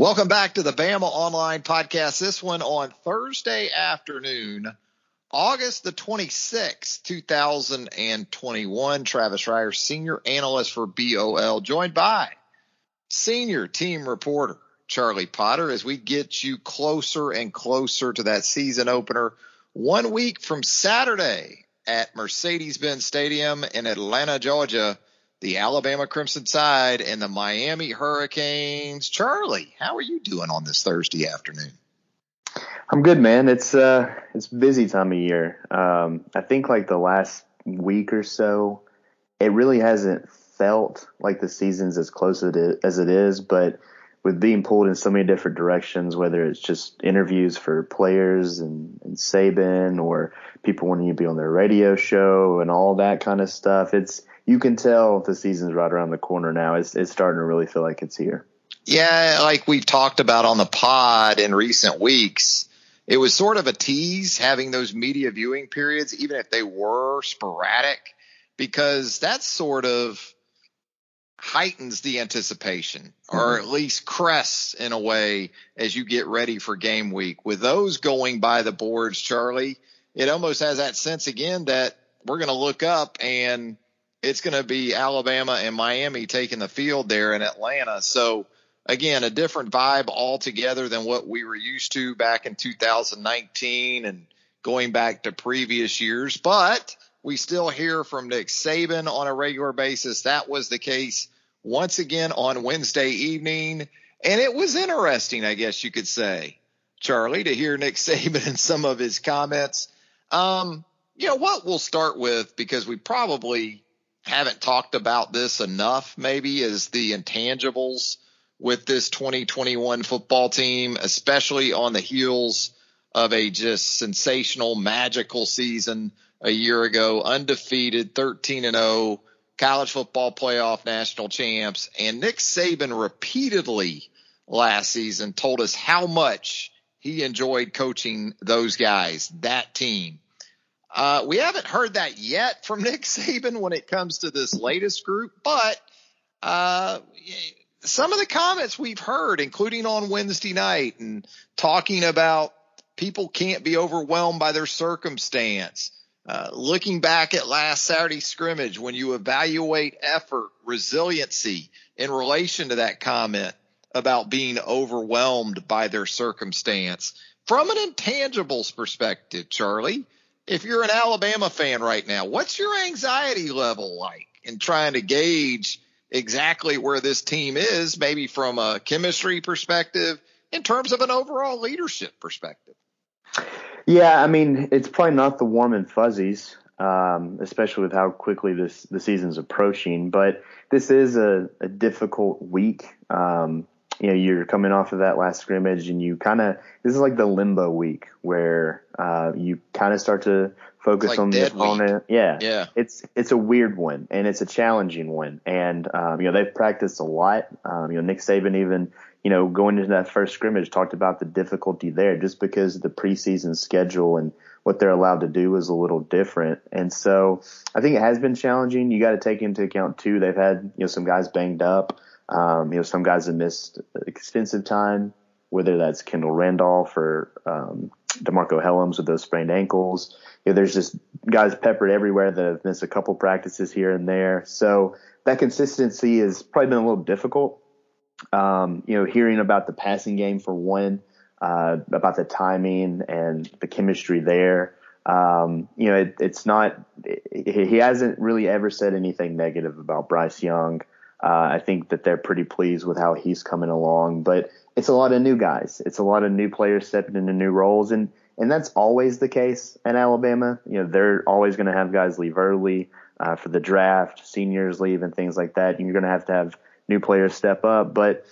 Welcome back to the Bama Online Podcast. This one on Thursday afternoon, August the 26th, 2021. Travis Reier, senior analyst for BOL, joined by senior team reporter Charlie Potter as we get you closer and closer to that season opener one week from Saturday at Mercedes Benz Stadium in Atlanta, Georgia the Alabama Crimson Tide and the Miami Hurricanes. Charlie, how are you doing on this Thursday afternoon? I'm good, man. It's uh, it's busy time of year. Um, I think like the last week or so, it really hasn't felt like the season's as close as it is, but with being pulled in so many different directions, whether it's just interviews for players and, and Saban or people wanting to be on their radio show and all that kind of stuff, it's you can tell the season's right around the corner now. It's, it's starting to really feel like it's here. Yeah, like we've talked about on the pod in recent weeks, it was sort of a tease having those media viewing periods, even if they were sporadic, because that sort of heightens the anticipation or mm-hmm. at least crests in a way as you get ready for game week. With those going by the boards, Charlie, it almost has that sense again that we're going to look up and – it's going to be Alabama and Miami taking the field there in Atlanta. So again, a different vibe altogether than what we were used to back in 2019 and going back to previous years. But we still hear from Nick Saban on a regular basis. That was the case once again on Wednesday evening. And it was interesting, I guess you could say, Charlie, to hear Nick Saban and some of his comments. Um, you know what we'll start with because we probably haven't talked about this enough, maybe, is the intangibles with this 2021 football team, especially on the heels of a just sensational, magical season a year ago, undefeated, 13 and 0, college football playoff national champs. And Nick Saban repeatedly last season told us how much he enjoyed coaching those guys, that team. Uh, we haven't heard that yet from Nick Saban when it comes to this latest group, but uh, some of the comments we've heard, including on Wednesday night, and talking about people can't be overwhelmed by their circumstance. Uh, looking back at last Saturday scrimmage, when you evaluate effort, resiliency in relation to that comment about being overwhelmed by their circumstance, from an intangibles perspective, Charlie, if you're an Alabama fan right now, what's your anxiety level like in trying to gauge exactly where this team is, maybe from a chemistry perspective, in terms of an overall leadership perspective? Yeah, I mean, it's probably not the warm and fuzzies, um, especially with how quickly this the season's approaching. But this is a, a difficult week. Um, you know you're coming off of that last scrimmage and you kind of this is like the limbo week where uh, you kind of start to focus like on the opponent. Yeah, yeah. It's it's a weird one and it's a challenging one. And um, you know they've practiced a lot. Um, you know Nick Saban even you know going into that first scrimmage talked about the difficulty there just because the preseason schedule and what they're allowed to do is a little different. And so I think it has been challenging. You got to take into account too. They've had you know some guys banged up. Um, you know, some guys have missed extensive time, whether that's Kendall Randolph or um, DeMarcco Hellams with those sprained ankles. You know, there's just guys peppered everywhere that have missed a couple practices here and there. So that consistency has probably been a little difficult. Um, you know, hearing about the passing game for one, uh, about the timing and the chemistry there. Um, you know, it, it's not, it, he hasn't really ever said anything negative about Bryce Young. Uh, I think that they're pretty pleased with how he's coming along, but it's a lot of new guys. It's a lot of new players stepping into new roles. And, and that's always the case in Alabama. You know, they're always going to have guys leave early uh, for the draft, seniors leave, and things like that. You're going to have to have new players step up, but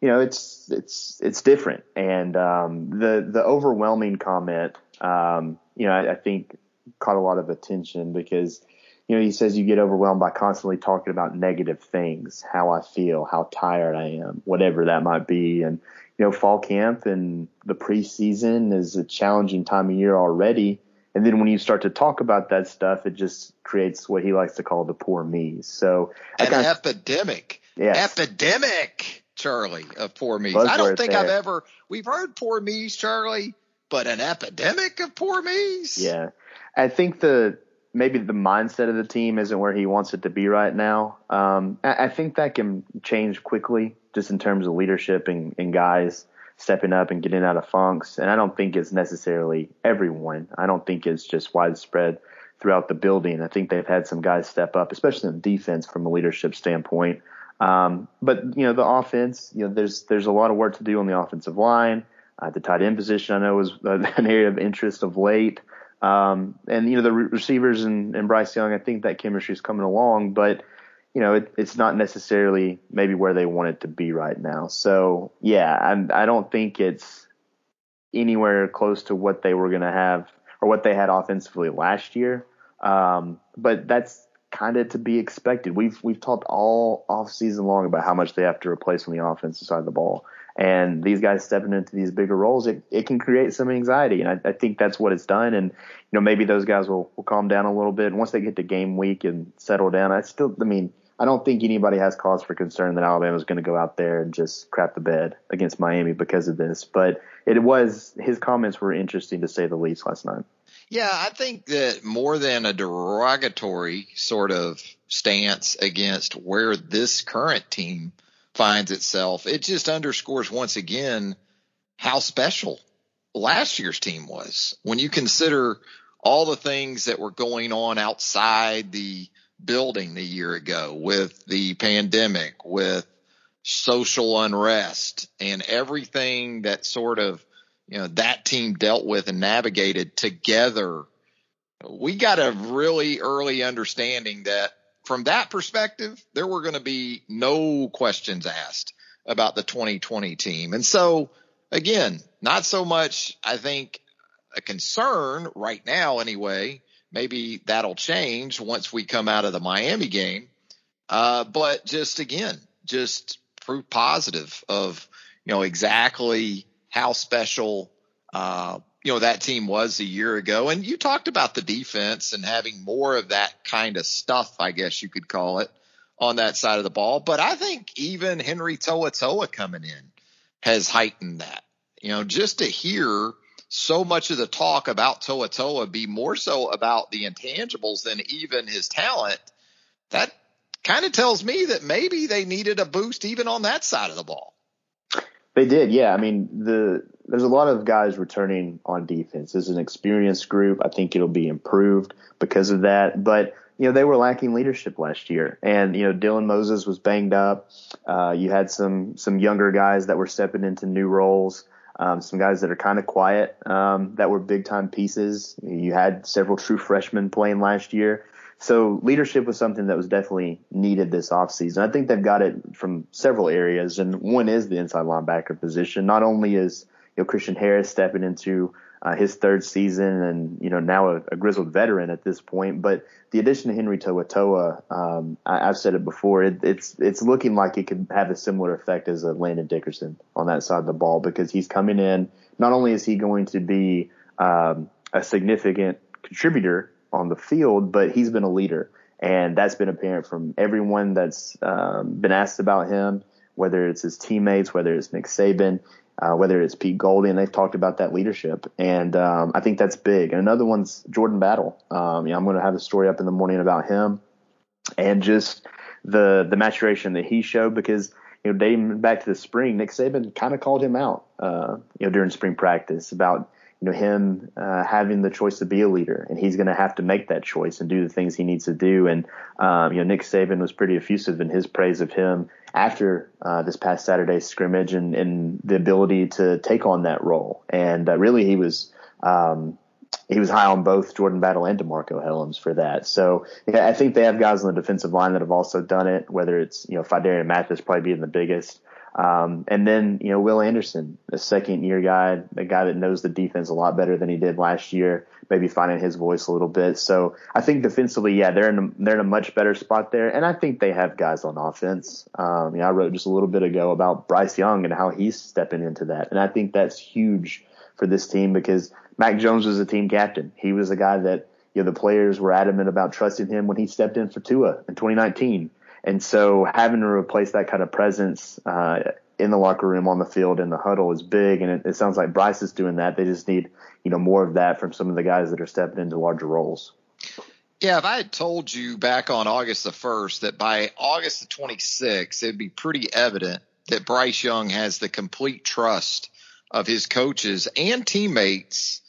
you know, it's it's it's different. And um, the the overwhelming comment, um, you know, I, I think caught a lot of attention because you know, he says you get overwhelmed by constantly talking about negative things, how I feel, how tired I am, whatever that might be. And, you know, fall camp and the preseason is a challenging time of year already. And then when you start to talk about that stuff, it just creates what he likes to call the poor me. So an kinda, epidemic, yes. epidemic, Charlie, of poor me's. I don't think there. I've ever, we've heard poor me's, Charlie, but an epidemic of poor me's. Yeah. I think the, maybe the mindset of the team isn't where he wants it to be right now. Um, I, I, think that can change quickly just in terms of leadership and, and, guys stepping up and getting out of funks. And I don't think it's necessarily everyone. I don't think it's just widespread throughout the building. I think they've had some guys step up, especially in defense from a leadership standpoint. Um, but you know, the offense, you know, there's, there's a lot of work to do on the offensive line. Uh, the tight end position, I know was an area of interest of late. Um, and you know the re- receivers and, and Bryce Young, I think that chemistry is coming along, but you know it, it's not necessarily maybe where they want it to be right now. So yeah, I'm, I don't think it's anywhere close to what they were going to have or what they had offensively last year. Um, but that's kind of to be expected. We've we've talked all off season long about how much they have to replace on the offensive side of the ball. And these guys stepping into these bigger roles, it, it can create some anxiety. And I, I think that's what it's done. And, you know, maybe those guys will, will calm down a little bit. And once they get to game week and settle down, I still, I mean, I don't think anybody has cause for concern that Alabama is going to go out there and just crap the bed against Miami because of this. But it was, his comments were interesting to say the least last night. Yeah, I think that more than a derogatory sort of stance against where this current team – finds itself, it just underscores once again how special last year's team was. When you consider all the things that were going on outside the building a year ago with the pandemic, with social unrest and everything that sort of, you know, that team dealt with and navigated together. We got a really early understanding that from that perspective, there were going to be no questions asked about the 2020 team. And so again, not so much, I think, a concern right now anyway. Maybe that'll change once we come out of the Miami game. Uh, but just again, just proof positive of, you know, exactly how special, uh, you know, that team was a year ago. And you talked about the defense and having more of that kind of stuff, I guess you could call it, on that side of the ball. But I think even Henry To'oTo'o coming in has heightened that. You know, just to hear so much of the talk about toa toa be more so about the intangibles than even his talent, that kind of tells me that maybe they needed a boost even on that side of the ball. They did, yeah. I mean, the there's a lot of guys returning on defense. This is an experienced group. I think it'll be improved because of that. But you know, they were lacking leadership last year, and you know, Dylan Moses was banged up. Uh, you had some some younger guys that were stepping into new roles. Um, some guys that are kind of quiet um, that were big time pieces. You had several true freshmen playing last year. So leadership was something that was definitely needed this offseason. I think they've got it from several areas, and one is the inside linebacker position. Not only is know Christian Harris stepping into uh, his third season, and you know now a, a, grizzled veteran at this point, but the addition of Henry To'oTo'o, um, I, have said it before, it, it's it's looking like it could have a similar effect as a Landon Dickerson on that side of the ball because he's coming in. Not only is he going to be um, a significant contributor on the field, but he's been a leader. And that's been apparent from everyone that's um, been asked about him, whether it's his teammates, whether it's Nick Saban, uh, whether it's Pete Golding. They've talked about that leadership. And um, I think that's big. And another one's Jordan Battle. Um, you know, I'm going to have a story up in the morning about him and just the the maturation that he showed because you know, dating back to the spring, Nick Saban kind of called him out, uh, you know, during spring practice about you know him uh, having the choice to be a leader, and he's going to have to make that choice and do the things he needs to do. And um, you know, Nick Saban was pretty effusive in his praise of him after uh, this past Saturday's scrimmage and, and the ability to take on that role. And uh, really, he was. Um, he was high on both Jordan Battle and DeMarcco Hellams for that. So yeah, I think they have guys on the defensive line that have also done it, whether it's, you know, Phidarian Mathis probably being the biggest. Um, and then, you know, Will Anderson, a second year guy, a guy that knows the defense a lot better than he did last year, maybe finding his voice a little bit. So I think defensively, yeah, they're in a, they're in a much better spot there. And I think they have guys on offense. Um, you know, I wrote just a little bit ago about Bryce Young and how he's stepping into that. And I think that's huge for this team because Mac Jones was a team captain. He was a guy that, you know, the players were adamant about trusting him when he stepped in for Tua in 2019. And so having to replace that kind of presence uh, in the locker room, on the field, in the huddle is big. And it, it sounds like Bryce is doing that. They just need, you know, more of that from some of the guys that are stepping into larger roles. Yeah, if I had told you back on August the 1st that by August the 26th, it'd be pretty evident that Bryce Young has the complete trust of his coaches and teammates,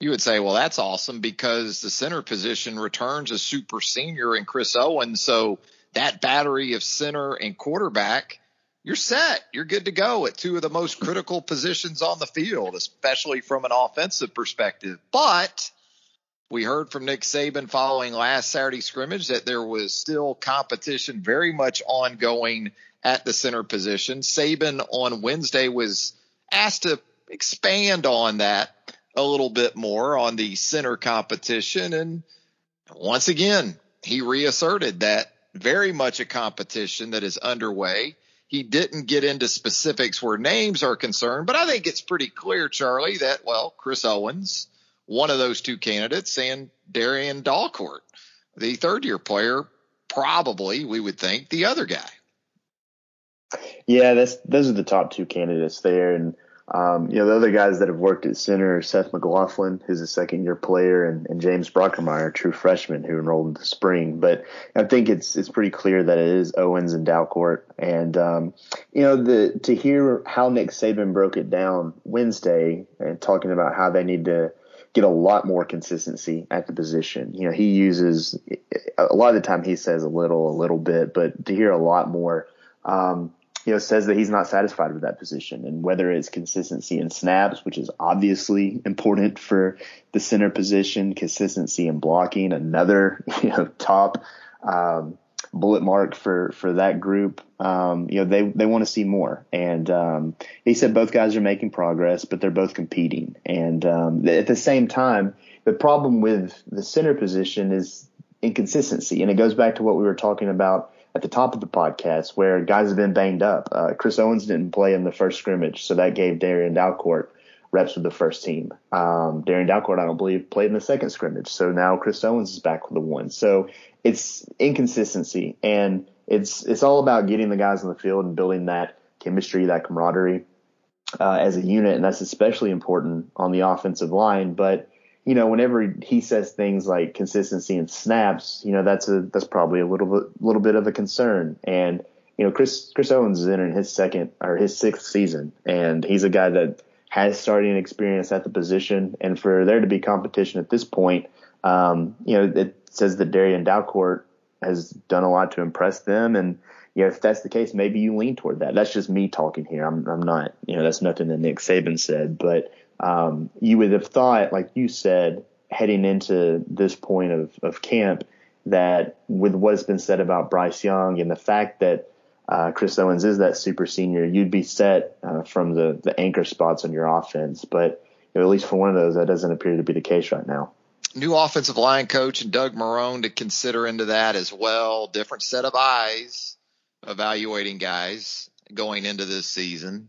you would say, well, that's awesome because the center position returns a super senior in Chris Owen. So that battery of center and quarterback, you're set. You're good to go at two of the most critical positions on the field, especially from an offensive perspective. But we heard from Nick Saban following last Saturday scrimmage that there was still competition very much ongoing at the center position. Saban on Wednesday was asked to expand on that a little bit more on the center competition. And once again, he reasserted that very much a competition that is underway. He didn't get into specifics where names are concerned, but I think it's pretty clear, Charlie, that, well, Chris Owens, one of those two candidates, and Darrian Dalcourt, the third year player, probably, we would think, the other guy. Yeah, that's those are the top two candidates there. And um, you know, the other guys that have worked at center, Seth McLaughlin, who's a second year player, and, and James Brockermeyer, true freshman who enrolled in the spring. But I think it's it's pretty clear that it is Owens and Dalcourt. And um, you know, the to hear how Nick Saban broke it down Wednesday and talking about how they need to get a lot more consistency at the position. You know, he uses a lot of the time he says a little, a little bit, but to hear a lot more. Um, you know, says that he's not satisfied with that position. And whether it's consistency in snaps, which is obviously important for the center position, consistency in blocking, another, you know, top, um, bullet mark for, for that group. Um, you know, they, they want to see more. And, um, he said both guys are making progress, but they're both competing. And, um, at the same time, the problem with the center position is inconsistency. And it goes back to what we were talking about at the top of the podcast where guys have been banged up. Uh, Chris Owens didn't play in the first scrimmage, so that gave Darrian Dalcourt reps with the first team. Um, Darrian Dalcourt, I don't believe, played in the second scrimmage, so now Chris Owens is back with the one. So it's inconsistency, and it's it's all about getting the guys on the field and building that chemistry, that camaraderie uh, as a unit, and that's especially important on the offensive line. But you know, whenever he says things like consistency and snaps, you know, that's a that's probably a little bit little bit of a concern. And you know, Chris Chris Owens is in his second or his sixth season, and he's a guy that has starting experience at the position. And for there to be competition at this point, um, you know, it says that Darrian Dalcourt has done a lot to impress them, and you know, if that's the case, maybe you lean toward that. That's just me talking here. I'm I'm not, you know, that's nothing that Nick Saban said, but um, you would have thought, like you said, heading into this point of, of camp, that with what's been said about Bryce Young and the fact that uh, Chris Owens is that super senior, you'd be set uh, from the, the anchor spots on your offense. But you know, at least for one of those, that doesn't appear to be the case right now. New offensive line coach and Doug Marrone to consider into that as well. Different set of eyes evaluating guys going into this season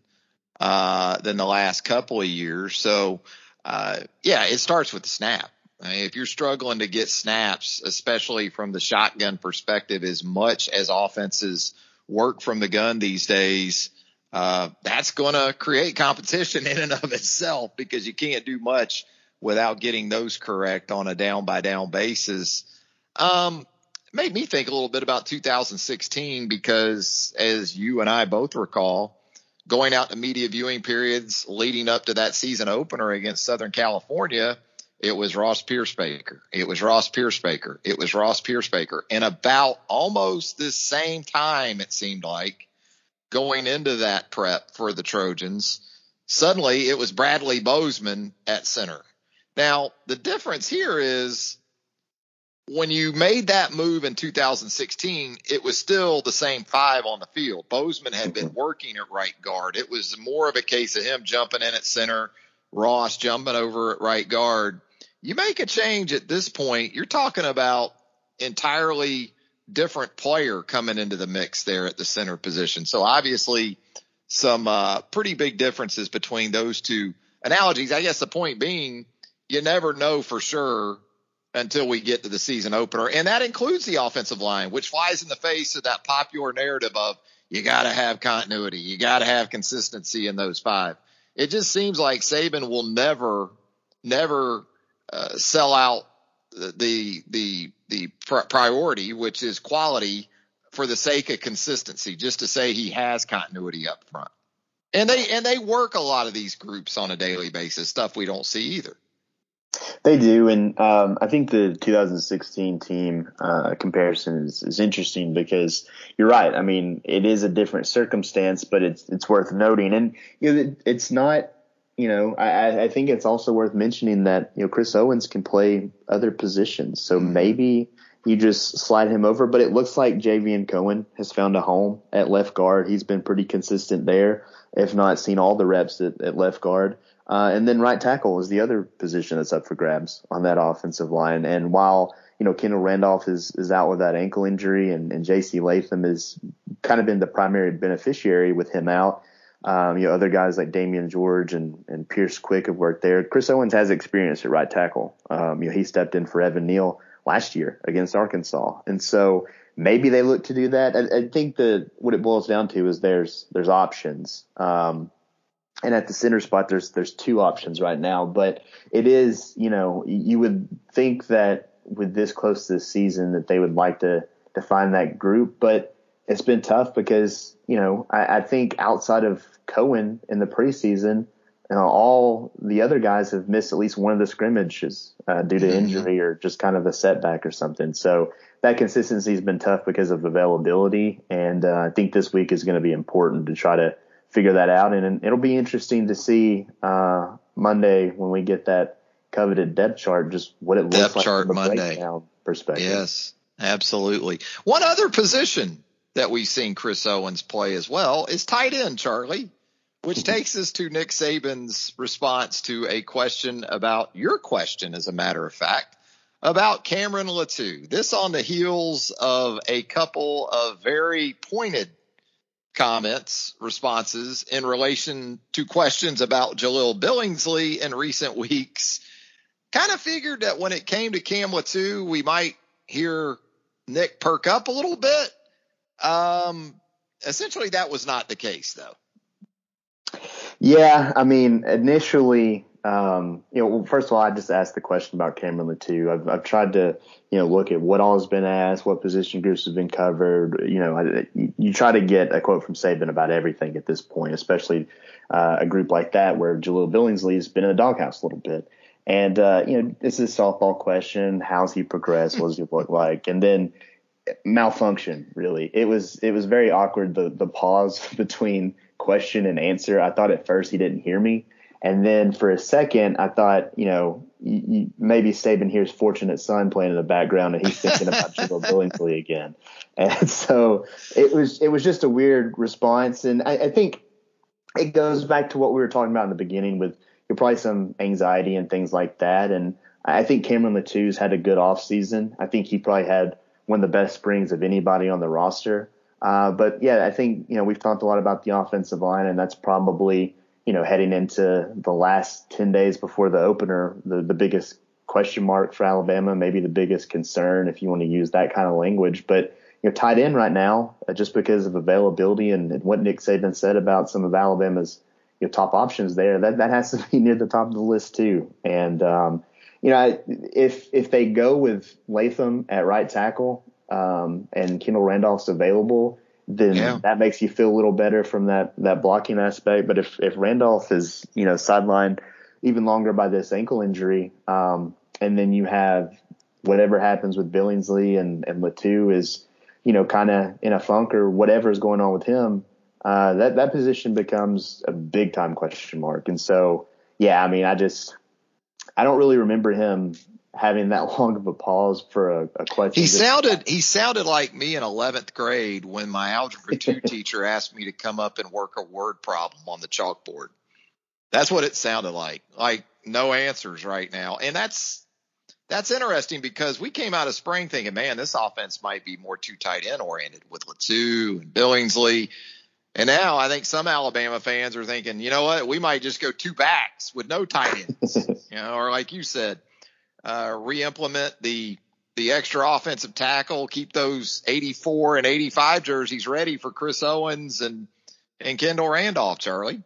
uh, than the last couple of years. So, uh, yeah, it starts with the snap. I mean, if you're struggling to get snaps, especially from the shotgun perspective, as much as offenses work from the gun these days, uh, that's going to create competition in and of itself because you can't do much without getting those correct on a down by down basis. Um, made me think a little bit about 2016 because, as you and I both recall, going out to media viewing periods leading up to that season opener against Southern California, it was Ross Pierschbaker. It was Ross Pierschbaker. It was Ross Pierschbaker. And about almost the same time, it seemed like, going into that prep for the Trojans, suddenly it was Bradley Bozeman at center. Now, the difference here is when you made that move in 2016, it was still the same five on the field. Bozeman had been mm-hmm. working at right guard. It was more of a case of him jumping in at center, Ross jumping over at right guard. You make a change at this point, you're talking about entirely different player coming into the mix there at the center position. So obviously some uh, pretty big differences between those two analogies. I guess the point being you never know for sure until we get to the season opener. And that includes the offensive line, which flies in the face of that popular narrative of you got to have continuity. You got to have consistency in those five. It just seems like Saban will never, never uh, sell out the, the, the priority, which is quality for the sake of consistency, just to say he has continuity up front. And they, and they work a lot of these groups on a daily basis, stuff we don't see either. They do, and um, I think the 2016 team uh, comparison is, is interesting because you're right. I mean, it is a different circumstance, but it's it's worth noting, and you know, it's not. You know, I, I think it's also worth mentioning that you know Chris Owens can play other positions, so mm-hmm. maybe you just slide him over. But it looks like Javion Cohen has found a home at left guard. He's been pretty consistent there, if not seen all the reps at, at left guard. Uh, and then right tackle is the other position that's up for grabs on that offensive line. And while, you know, Kendall Randolph is, is out with that ankle injury and, and JC Latham has kind of been the primary beneficiary with him out. Um, you know, other guys like Damieon George and, and Pierce Quick have worked there. Chris Owens has experience at right tackle. Um, you know, he stepped in for Evan Neal last year against Arkansas. And so maybe they look to do that. I, I think that what it boils down to is there's, there's options. Um, and at the center spot, there's there's two options right now. But it is, you know, you would think that with this close to the season that they would like to to find that group, but it's been tough because you know I, I think outside of Cohen in the preseason, you know, all the other guys have missed at least one of the scrimmages uh, due to mm-hmm. injury or just kind of a setback or something. So that consistency has been tough because of availability, and uh, I think this week is going to be important to try to figure that out. And it'll be interesting to see uh, Monday when we get that coveted depth chart, just what it looks depth like chart from a Monday perspective. Yes, absolutely. One other position that we've seen Chris Owens play as well is tight end, Charlie, which takes us to Nick Saban's response to a question about your question, as a matter of fact, about Cameron Latu. This on the heels of a couple of very pointed comments, responses in relation to questions about Jahleel Billingsley in recent weeks. Kind of figured that when it came to Cam Latu, we might hear Nick perk up a little bit. Um, essentially, that was not the case, though. Yeah, I mean, initially um, you know, first of all, I just asked the question about Cameron Latu. I've, I've tried to, you know, look at what all has been asked, what position groups have been covered. You know, I, you, try to get a quote from Saban about everything at this point, especially uh, a group like that where Jahleel Billingsley has been in the doghouse a little bit. And, uh, you know, this is a softball question. How's he progress? What does he look like? And then malfunction, really. It was, it was very awkward. The, the pause between question and answer. I thought at first he didn't hear me. And then for a second, I thought, you know, you, you, maybe Saban hears "Fortunate Son" playing in the background, and he's thinking about Jahleel Billingsley again. And so it was, it was just a weird response. And I, I, think it goes back to what we were talking about in the beginning with probably some anxiety and things like that. And I think Cameron Latu's had a good off season. I think he probably had one of the best springs of anybody on the roster. Uh, but yeah, I think you know we've talked a lot about the offensive line, and that's probably you know, heading into the last 10 days before the opener, the, the biggest question mark for Alabama, maybe the biggest concern if you want to use that kind of language. But, you know, tied in right now, uh, just because of availability and, and, what Nick Saban said about some of Alabama's you know, top options there, that, that has to be near the top of the list too. And, um, you know, if, if they go with Latham at right tackle, um, and Kendall Randolph's available, then yeah. that makes you feel a little better from that that blocking aspect. But if if Randolph is you know sidelined even longer by this ankle injury, um, and then you have whatever happens with Billingsley and and Latu is you know kind of in a funk or whatever is going on with him, uh, that that position becomes a big time question mark. And so yeah, I mean I just I don't really remember him having that long of a pause for a, a question. He sounded he sounded like me in eleventh grade when my algebra two teacher asked me to come up and work a word problem on the chalkboard. That's what it sounded like. Like no answers right now. And that's that's interesting because we came out of spring thinking, man, this offense might be more two tight end oriented with Latu and Billingsley. And now I think some Alabama fans are thinking, you know what, we might just go two backs with no tight ends. you know, or like you said, uh, re-implement the the extra offensive tackle, keep those 84 and 85 jerseys ready for Chris Owens and and Kendall Randolph, Charlie.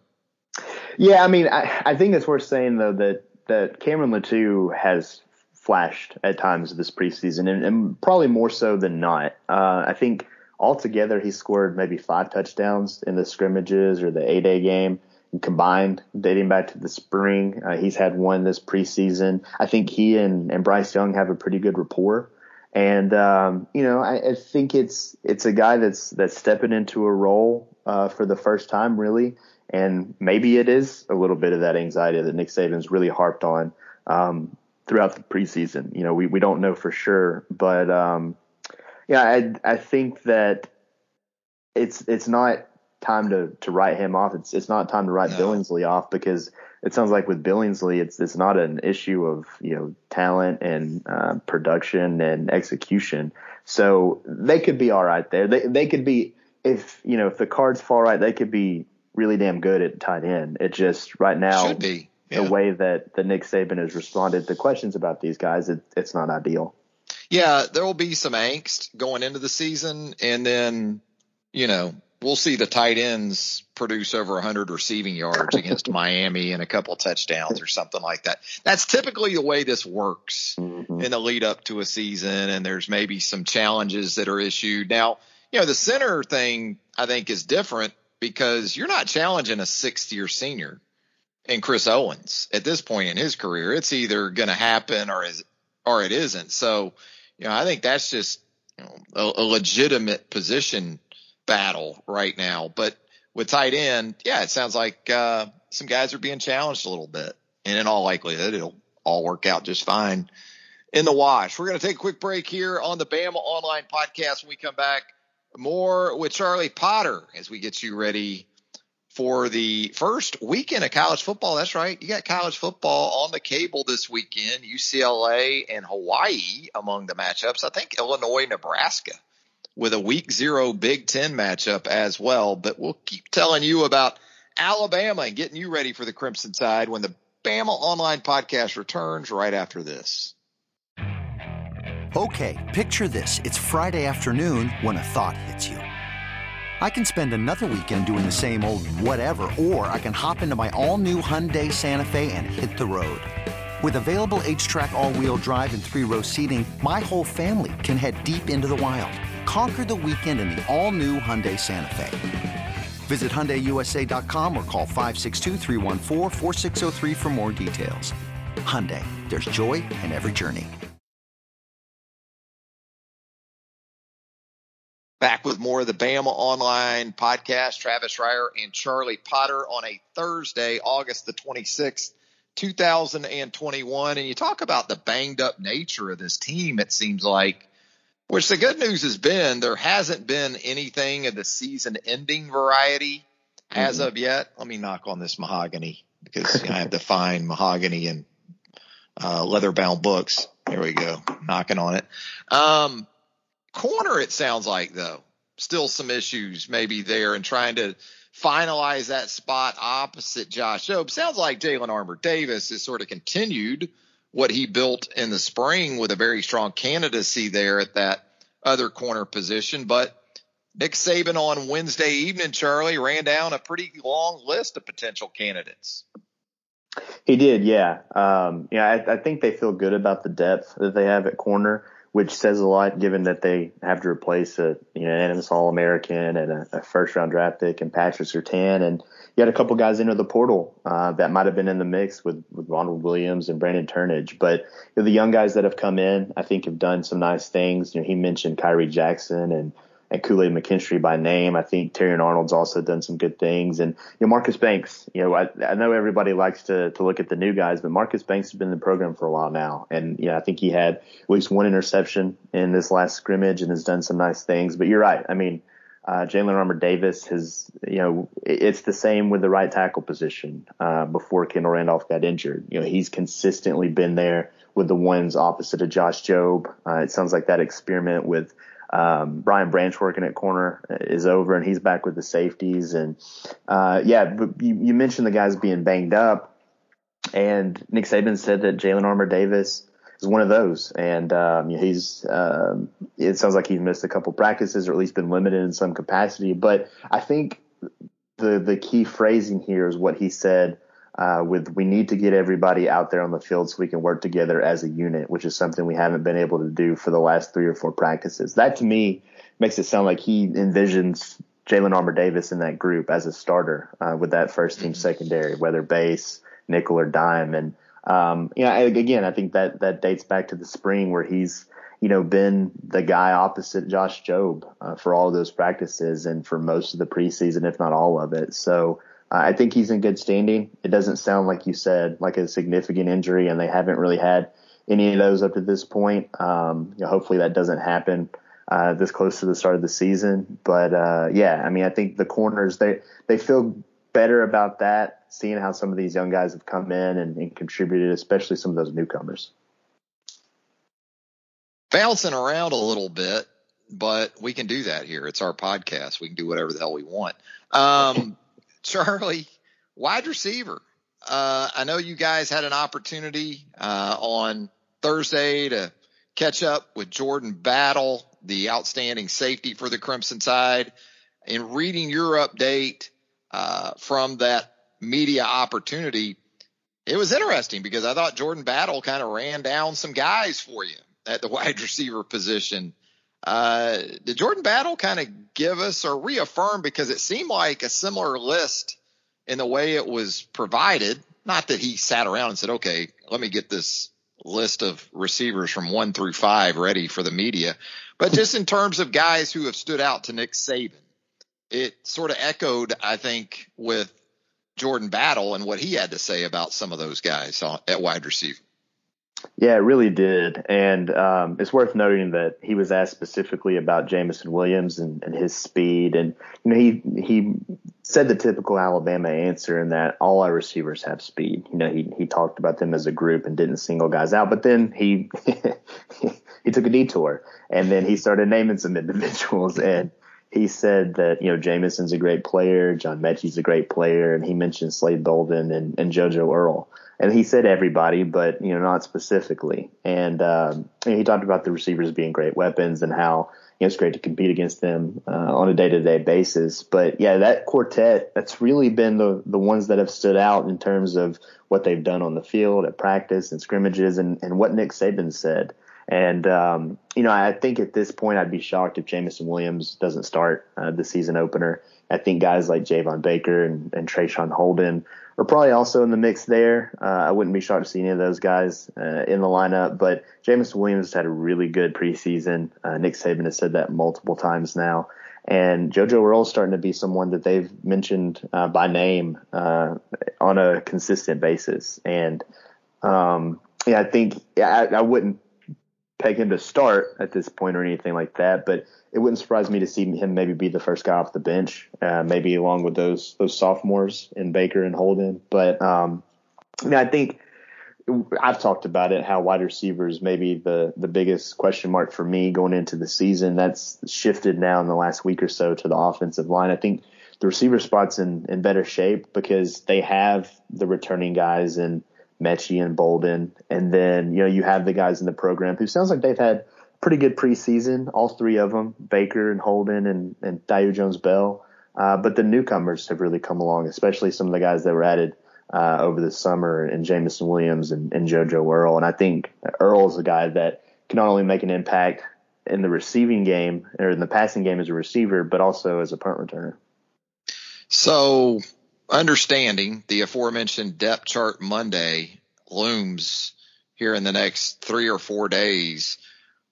Yeah, I mean, I, I think it's worth saying though that that Cameron Latu has flashed at times this preseason, and, and probably more so than not. Uh, I think altogether he scored maybe five touchdowns in the scrimmages or the A day game combined dating back to the spring. Uh, he's had one this preseason. I think he and, and Bryce Young have a pretty good rapport. And um, you know, I, I, think it's it's a guy that's that's stepping into a role uh, for the first time, really. And maybe it is a little bit of that anxiety that Nick Saban's really harped on um, throughout the preseason. You know, we we don't know for sure, but um, yeah, I I think that it's it's not time to to write him off. It's it's not time to write no. Billingsley off because it sounds like with Billingsley, it's it's not an issue of you know talent and uh, production and execution. So they could be all right there. They they could be if you know if the cards fall right, they could be really damn good at tight end. It just right now yeah. the way that the Nick Saban has responded to questions about these guys. It, it's not ideal. Yeah, there will be some angst going into the season, and then you know we'll see the tight ends produce over 100 receiving yards against Miami and a couple of touchdowns or something like that. That's typically the way this works mm-hmm. in the lead up to a season, and there's maybe some challenges that are issued. Now, you know, the center thing I think is different because you're not challenging a sixth year senior in Chris Owens at this point in his career. It's either going to happen or is or it isn't. So, you know, I think that's just you know, a, a legitimate position battle right now. But with tight end, yeah, it sounds like uh, some guys are being challenged a little bit, and in all likelihood, it'll all work out just fine in the wash. We're going to take a quick break here on the Bama Online Podcast. When we come back, more with Charlie Potter as we get you ready for the first weekend of college football. That's right. You got college football on the cable this weekend. UCLA and Hawaii among the matchups. I think Illinois, Nebraska with a week zero Big Ten matchup as well. But we'll keep telling you about Alabama and getting you ready for the Crimson Tide when the Bama Online podcast returns right after this. Okay, picture this. It's Friday afternoon when a thought hits you. I can spend another weekend doing the same old whatever, or I can hop into my all new Hyundai Santa Fe and hit the road. With available HTRAC, all wheel drive, and three row seating, my whole family can head deep into the wild Conquer the weekend in the all-new Hyundai Santa Fe. Visit HyundaiUSA.com or call 562 for more details. Hyundai, there's joy in every journey. Back with more of the Bama Online podcast. Travis Reier and Charlie Potter on a Thursday, August the 26th, 2021. And you talk about the banged up nature of this team, it seems like which the good news has been there hasn't been anything of the season ending variety as mm-hmm. of yet. Let me knock on this mahogany because you know, I have to find mahogany and uh, leather bound books. There we go. Knocking on it. Um, corner, it sounds like though, still some issues maybe there and trying to finalize that spot opposite Josh Jobe. Sounds like Jalyn Armour Davis has sort of continued what he built in the spring with a very strong candidacy there at that other corner position. But Nick Saban on Wednesday evening, Charlie, ran down a pretty long list of potential candidates. He did, yeah. Um, yeah, I, I, think they feel good about the depth that they have at corner. Which says a lot given that they have to replace a you know unanimous All American and a, a, first round draft pick and Patrick Surtain, and you had a couple guys enter the portal uh, that might have been in the mix with with Ronald Williams and Brandon Turnage, but you know, the young guys that have come in, I think, have done some nice things. You know, he mentioned Khyree Jackson and and Kool Aid McKinstry by name. I think Terrion Arnold's also done some good things. And, you know, Marcus Banks, you know, I, I know everybody likes to, to look at the new guys, but Marcus Banks has been in the program for a while now. And, you know, I think he had at least one interception in this last scrimmage and has done some nice things. But you're right. I mean, uh, Jalyn Armour Davis has, you know, it's the same with the right tackle position uh, before Kendall Randolph got injured. You know, he's consistently been there with the ones opposite of Josh Jobe. Uh, it sounds like that experiment with um, Brian Branch working at corner is over and he's back with the safeties. And, uh, yeah, but you, you mentioned the guys being banged up and Nick Saban said that Jalyn Armour Davis is one of those. And, um, he's, um, it sounds like he's missed a couple practices or at least been limited in some capacity. But I think the, the key phrasing here is what he said uh, with we need to get everybody out there on the field so we can work together as a unit, which is something we haven't been able to do for the last three or four practices. That to me makes it sound like he envisions Jalyn Armour Davis in that group as a starter uh, with that first team mm-hmm. secondary, whether base, nickel, or dime. And um, you know, again, I think that that dates back to the spring where he's you know been the guy opposite Josh Jobe uh, for all of those practices and for most of the preseason, if not all of it. So I think he's in good standing. It doesn't sound like you said like a significant injury, and they haven't really had any of those up to this point. Um, you know, hopefully that doesn't happen uh, this close to the start of the season. But uh, yeah, I mean, I think the corners they they feel better about that, seeing how some of these young guys have come in and, and contributed, especially some of those newcomers. Bouncing around a little bit, but we can do that here. It's our podcast. We can do whatever the hell we want. Um, Charlie, wide receiver. Uh, I know you guys had an opportunity uh, on Thursday to catch up with Jordan Battle, the outstanding safety for the Crimson Tide. In reading your update uh, from that media opportunity, it was interesting because I thought Jordan Battle kind of ran down some guys for you at the wide receiver position. Uh, did Jordan Battle kind of give us or reaffirm because it seemed like a similar list in the way it was provided? Not that he sat around and said, okay, let me get this list of receivers from one through five ready for the media, but just in terms of guys who have stood out to Nick Saban, it sort of echoed, I think, with Jordan Battle and what he had to say about some of those guys at wide receiver. Yeah, it really did. And um, it's worth noting that he was asked specifically about Jameson Williams and, and, his speed. And, you know, he, he said the typical Alabama answer in that all our receivers have speed. You know, he, he talked about them as a group and didn't single guys out. But then he, he took a detour and then he started naming some individuals. And he said that, you know, Jameson's a great player, John Metchie's a great player. And he mentioned Slade Bolden and, and JoJo Earle. and he said everybody, but you know not specifically. And um, he talked about the receivers being great weapons and how you know, it's great to compete against them uh, on a day to day basis. But yeah, that quartet that's really been the the ones that have stood out in terms of what they've done on the field at practice and scrimmages and and what Nick Saban said. And um, you know, I think at this point I'd be shocked if Jameson Williams doesn't start uh, the season opener. I think guys like Javon Baker and, and Traeshon Holden are probably also in the mix there. Uh, I wouldn't be shocked to see any of those guys uh, in the lineup, but Jameson Williams had a really good preseason. Uh, Nick Saban has said that multiple times now. And JoJo Earle is starting to be someone that they've mentioned uh, by name uh, on a consistent basis. And um, yeah, I think I, I wouldn't peg him to start at this point or anything like that, but it wouldn't surprise me to see him maybe be the first guy off the bench, uh, maybe along with those those sophomores in Baker and Holden. But um, I, mean, I think I've talked about it how wide receivers maybe the the biggest question mark for me going into the season. That's shifted now in the last week or so to the offensive line. I think the receiver spot's in in better shape because they have the returning guys and Metchie and Bolden, and then you know you have the guys in the program who sounds like they've had pretty good preseason, all three of them, Baker and Holden and, and Thaiu Jones Bell. Uh, but the newcomers have really come along, especially some of the guys that were added uh, over the summer and Jameson Williams and, and JoJo Earle. And I think Earle is a guy that can not only make an impact in the receiving game or in the passing game as a receiver, but also as a punt returner. So, understanding the aforementioned depth chart Monday looms here in the next three or four days,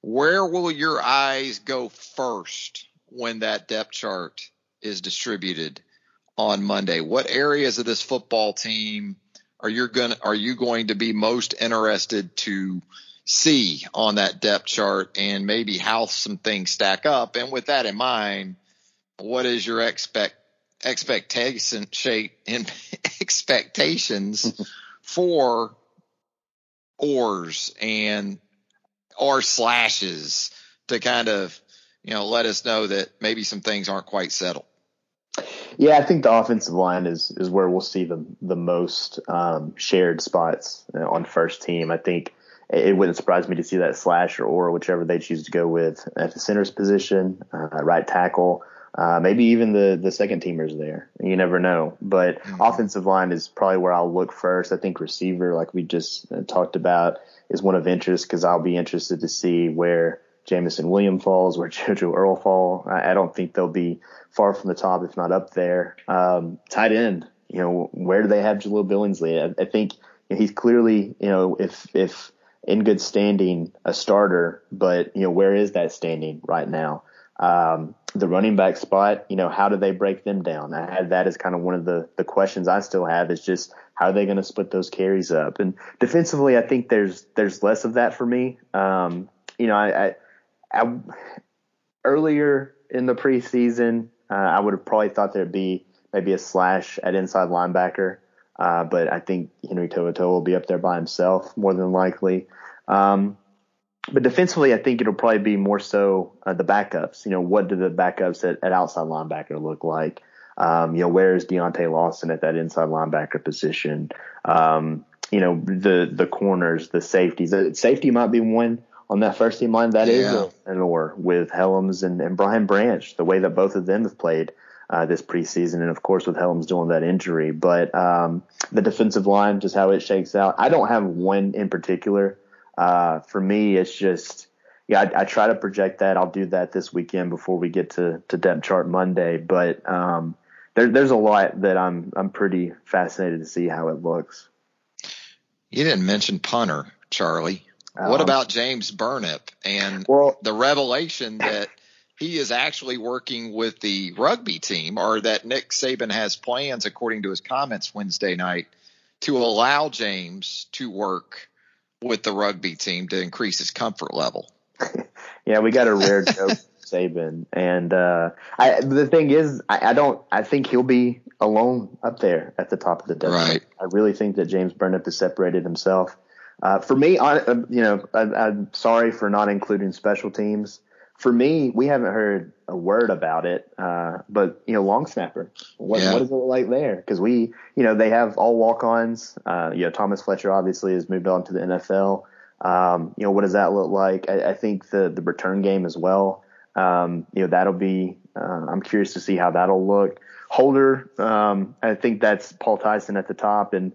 where will your eyes go first when that depth chart is distributed on Monday? What areas of this football team are you going are you going to be most interested to see on that depth chart and maybe how some things stack up. And with that in mind, what is your expect expectation shape in expectations for ors and or slashes to kind of you know let us know that maybe some things aren't quite settled. Yeah, I think the offensive line is is where we'll see the the most um, shared spots on first team. I think it wouldn't surprise me to see that slash or, or whichever they choose to go with at the center's position, uh, right tackle, uh, maybe even the the second teamers there. You never know. But mm-hmm. offensive line is probably where I'll look first. I think receiver, like we just uh, talked about, is one of interest because I'll be interested to see where Jameson William falls, where JoJo Earle fall. I, I, don't think they'll be far from the top, if not up there. Um, tight end, you know, where do they have Jahleel Billingsley? I, I think he's clearly, you know, if if in good standing a starter, but you know where is that standing right now? Um, the running back spot, you know, how do they break them down? I had that as kind of one of the the questions I still have is just how are they going to split those carries up? And defensively, I think there's there's less of that for me. Um, you know, I, I, I earlier in the preseason, uh, I would have probably thought there'd be maybe a slash at inside linebacker. Uh, but I think Henry To'oTo'o will be up there by himself more than likely. Um, but defensively, I think it'll probably be more so uh, the backups. You know, what do the backups at, at outside linebacker look like? Um, you know, where is Deontae Lawson at that inside linebacker position? Um, you know, the the corners, the safeties. The safety might be one on that first team line. That yeah. is an or with Hellams and, and Brian Branch. The way that both of them have played uh, this preseason, and of course with Hellams doing that injury. But um, the defensive line, just how it shakes out. I don't have one in particular. Uh, for me, it's just yeah, I, I, try to project that. I'll do that this weekend before we get to to depth chart Monday. But um, there, there's a lot that I'm I'm pretty fascinated to see how it looks. You didn't mention punter, Charlie. What um, about James Burnip and well, the revelation that he is actually working with the rugby team, or that Nick Saban has plans, according to his comments Wednesday night, to allow James to work with the rugby team to increase his comfort level. yeah, we got a rare joke, Saban, and uh, I, the thing is, I, I, don't. I think he'll be alone up there at the top of the depth. Right. I really think that James Burnip has separated himself. Uh, for me, I, uh, you know, I, I'm sorry for not including special teams for me, we haven't heard a word about it. Uh, but you know, long snapper, what, yeah. what does it look like there? Because we, you know, they have all walk-ons. Uh, you know, Thomas Fletcher obviously has moved on to the NFL. Um, you know, what does that look like? I, I think the the return game as well. Um, you know, that'll be. Uh, I'm curious to see how that'll look. Holder, um, I think that's Paul Tyson at the top, and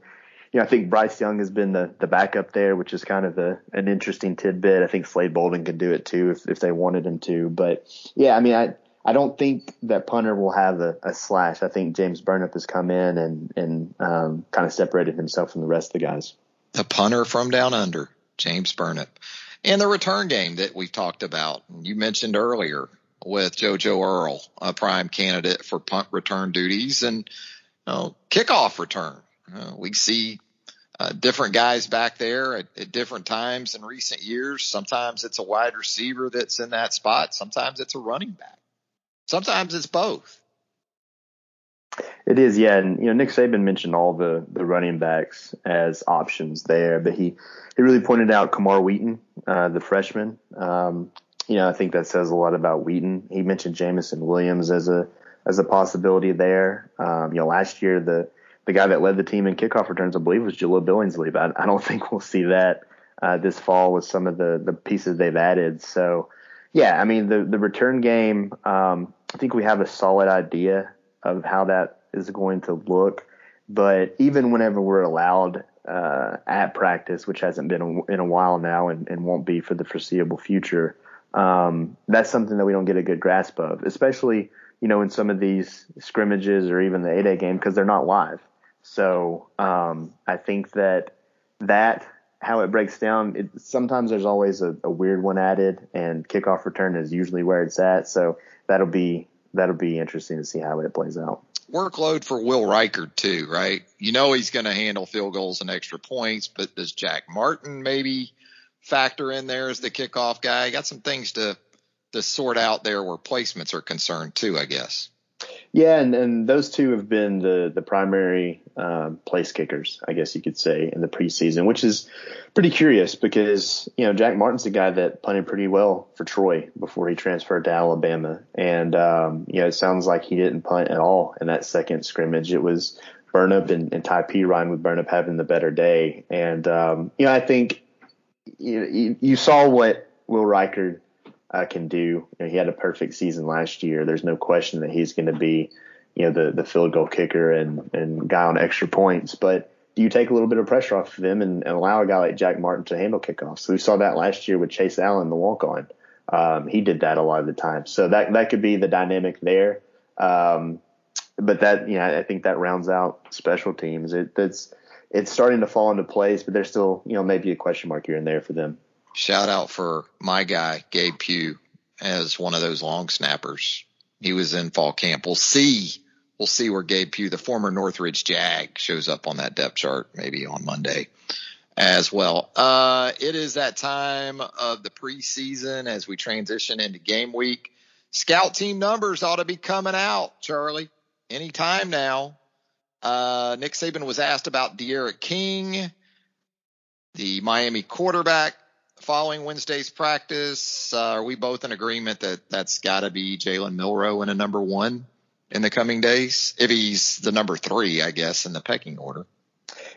you know, I think Bryce Young has been the, the backup there, which is kind of a, an interesting tidbit. I think Slade Bolden could do it too if, if they wanted him to. But yeah, I mean, I, I don't think that punter will have a, a slash. I think James Burnip has come in and, and um, kind of separated himself from the rest of the guys. The punter from down under, James Burnip. And the return game that we've talked about, you mentioned earlier with JoJo Earle, a prime candidate for punt return duties and you know, kickoff return. Uh, we see uh, different guys back there at, at, different times in recent years. Sometimes it's a wide receiver that's in that spot. Sometimes it's a running back. Sometimes it's both. It is, yeah. And you know, Nick Saban mentioned all the the running backs as options there, but he he really pointed out Camar Wheaton, uh, the freshman. Um, you know, I think that says a lot about Wheaton. He mentioned Jameson Williams as a as a possibility there. Um, you know, last year the the guy that led the team in kickoff returns, I believe, was Jahleel Billingsley. But I, don't think we'll see that uh, this fall with some of the the pieces they've added. So, yeah, I mean the the return game. Um, I think we have a solid idea of how that is going to look. But even whenever we're allowed uh, at practice, which hasn't been in a while now and, and won't be for the foreseeable future. Um, that's something that we don't get a good grasp of, especially you know in some of these scrimmages or even the 8A game because they're not live. So um, I think that that how it breaks down. It, sometimes there's always a, a, weird one added, and kickoff return is usually where it's at. So that'll be that'll be interesting to see how it plays out. Workload for Will Reichard too, right? You know he's going to handle field goals and extra points, but does Jack Martin maybe factor in there as the kickoff guy? Got some things to to sort out there where placements are concerned too, I guess. Yeah, and, and those two have been the the primary um, place kickers, I guess you could say, in the preseason, which is pretty curious because you know Jack Martin's a guy that punted pretty well for Troy before he transferred to Alabama, and um, you know it sounds like he didn't punt at all in that second scrimmage. It was Burnip and, and Ty Perine with Burnip having the better day, and um, you know I think you, you, you saw what Will Reichard uh, can do. You know, he had a perfect season last year. There's no question that he's going to be, you know, the the field goal kicker and and guy on extra points. But do you take a little bit of pressure off of him and, and allow a guy like Jack Martin to handle kickoffs? So we saw that last year with Chase Allen, the walk on. Um, he did that a lot of the time. So that that could be the dynamic there. Um, but that you know, I think that rounds out special teams. It, it's starting to fall into place, but there's still you know maybe a question mark here and there for them shout out for my guy, Gabe Pugh, as one of those long snappers. He was in fall camp. We'll see. We'll see where Gabe Pugh, the former Northridge Jag, shows up on that depth chart maybe on Monday as well. Uh, it is that time of the preseason as we transition into game week. Scout team numbers ought to be coming out, Charlie, anytime now. Uh, Nick Saban was asked about D'Eriq King, the Miami quarterback following Wednesday's practice, uh, are we both in agreement that that's got to be Jalen Milroe in a number one in the coming days? If he's the number three, I guess, in the pecking order.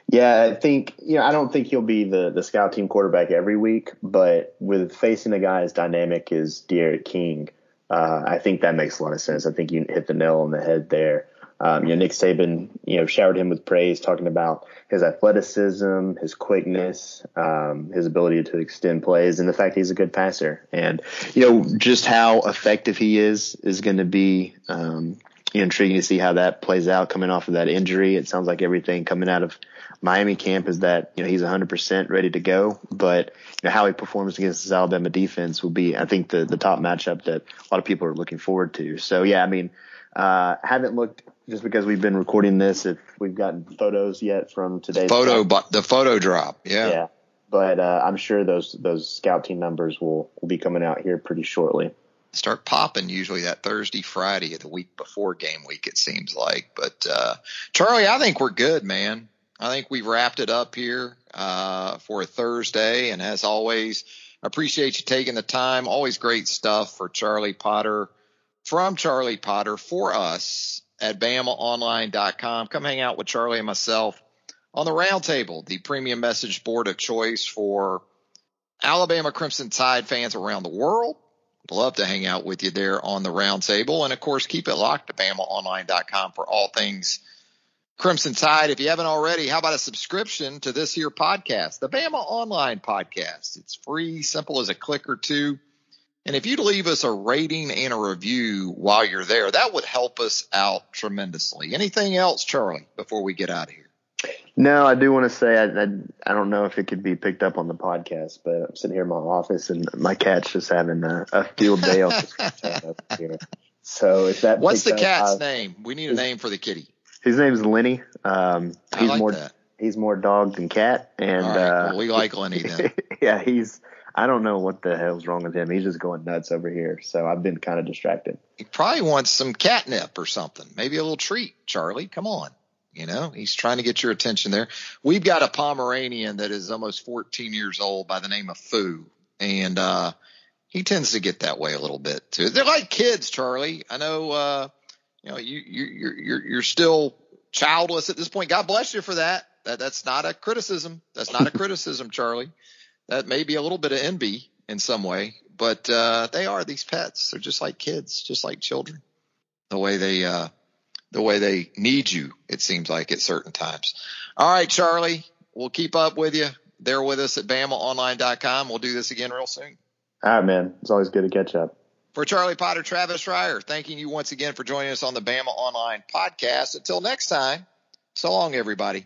Yeah, I think you know I don't think he'll be the the scout team quarterback every week, but with facing a guy as dynamic as D'Eriq King, uh, I think that makes a lot of sense. I think you hit the nail on the head there. Um, you know, Nick Saban, you know, showered him with praise, talking about his athleticism, his quickness, um, his ability to extend plays, and the fact he's a good passer. And you know, just how effective he is is going to be um, intriguing to see how that plays out coming off of that injury. It sounds like everything coming out of Miami camp is that you know he's 100% ready to go, but you know how he performs against this Alabama defense will be, I think, the the top matchup that a lot of people are looking forward to. So yeah, I mean, uh, haven't looked just because we've been recording this, if we've gotten photos yet from today's photo, but the photo drop, yeah, yeah. But uh, I'm sure those those scout team numbers will will be coming out here pretty shortly. Start popping usually that Thursday, Friday of the week before game week. It seems like, but uh, Charlie, I think we're good, man. I think we've wrapped it up here uh, for a Thursday, and as always, appreciate you taking the time. Always great stuff for Charlie Potter from Charlie Potter for us at BamaOnline.com. Come hang out with Charlie and myself on the roundtable, the premium message board of choice for Alabama Crimson Tide fans around the world. Love to hang out with you there on the roundtable. And of course, keep it locked to BamaOnline.com for all things Crimson Tide. If you haven't already, how about a subscription to this here podcast, the Bama Online Podcast? It's free, simple as a click or two. And if you'd leave us a rating and a review while you're there, that would help us out tremendously. Anything else, Charlie, before we get out of here? No, I do want to say I, I, I don't know if it could be picked up on the podcast, but I'm sitting here in my office and my cat's just having a, a field day on here. So if that what's the cat's up, name? We need a name for the kitty. His name is Lenny. Um, he's like more that. he's more dog than cat, and right, uh, well, we like Lenny then. yeah, he's I don't know what the hell's wrong with him. He's just going nuts over here. So I've been kind of distracted. He probably wants some catnip or something. Maybe a little treat, Charlie. Come on. You know, he's trying to get your attention there. We've got a Pomeranian that is almost 14 years old by the name of Foo. And, uh, he tends to get that way a little bit too. They're like kids, Charlie. I know, uh, you know, you, you, you're, you're, you're still childless at this point. God bless you for that. That, that's not a criticism. That's not a criticism, Charlie that may be a little bit of envy in some way, but uh, they are these pets. They're just like kids, just like children. The way they uh, the way they need you, it seems like at certain times. All right, Charlie, we'll keep up with you. There with us at BamaOnline.com. We'll do this again real soon. All right, man. It's always good to catch up. For Charlie Potter, Travis Reier, thanking you once again for joining us on the Bama Online podcast. Until next time, so long, everybody.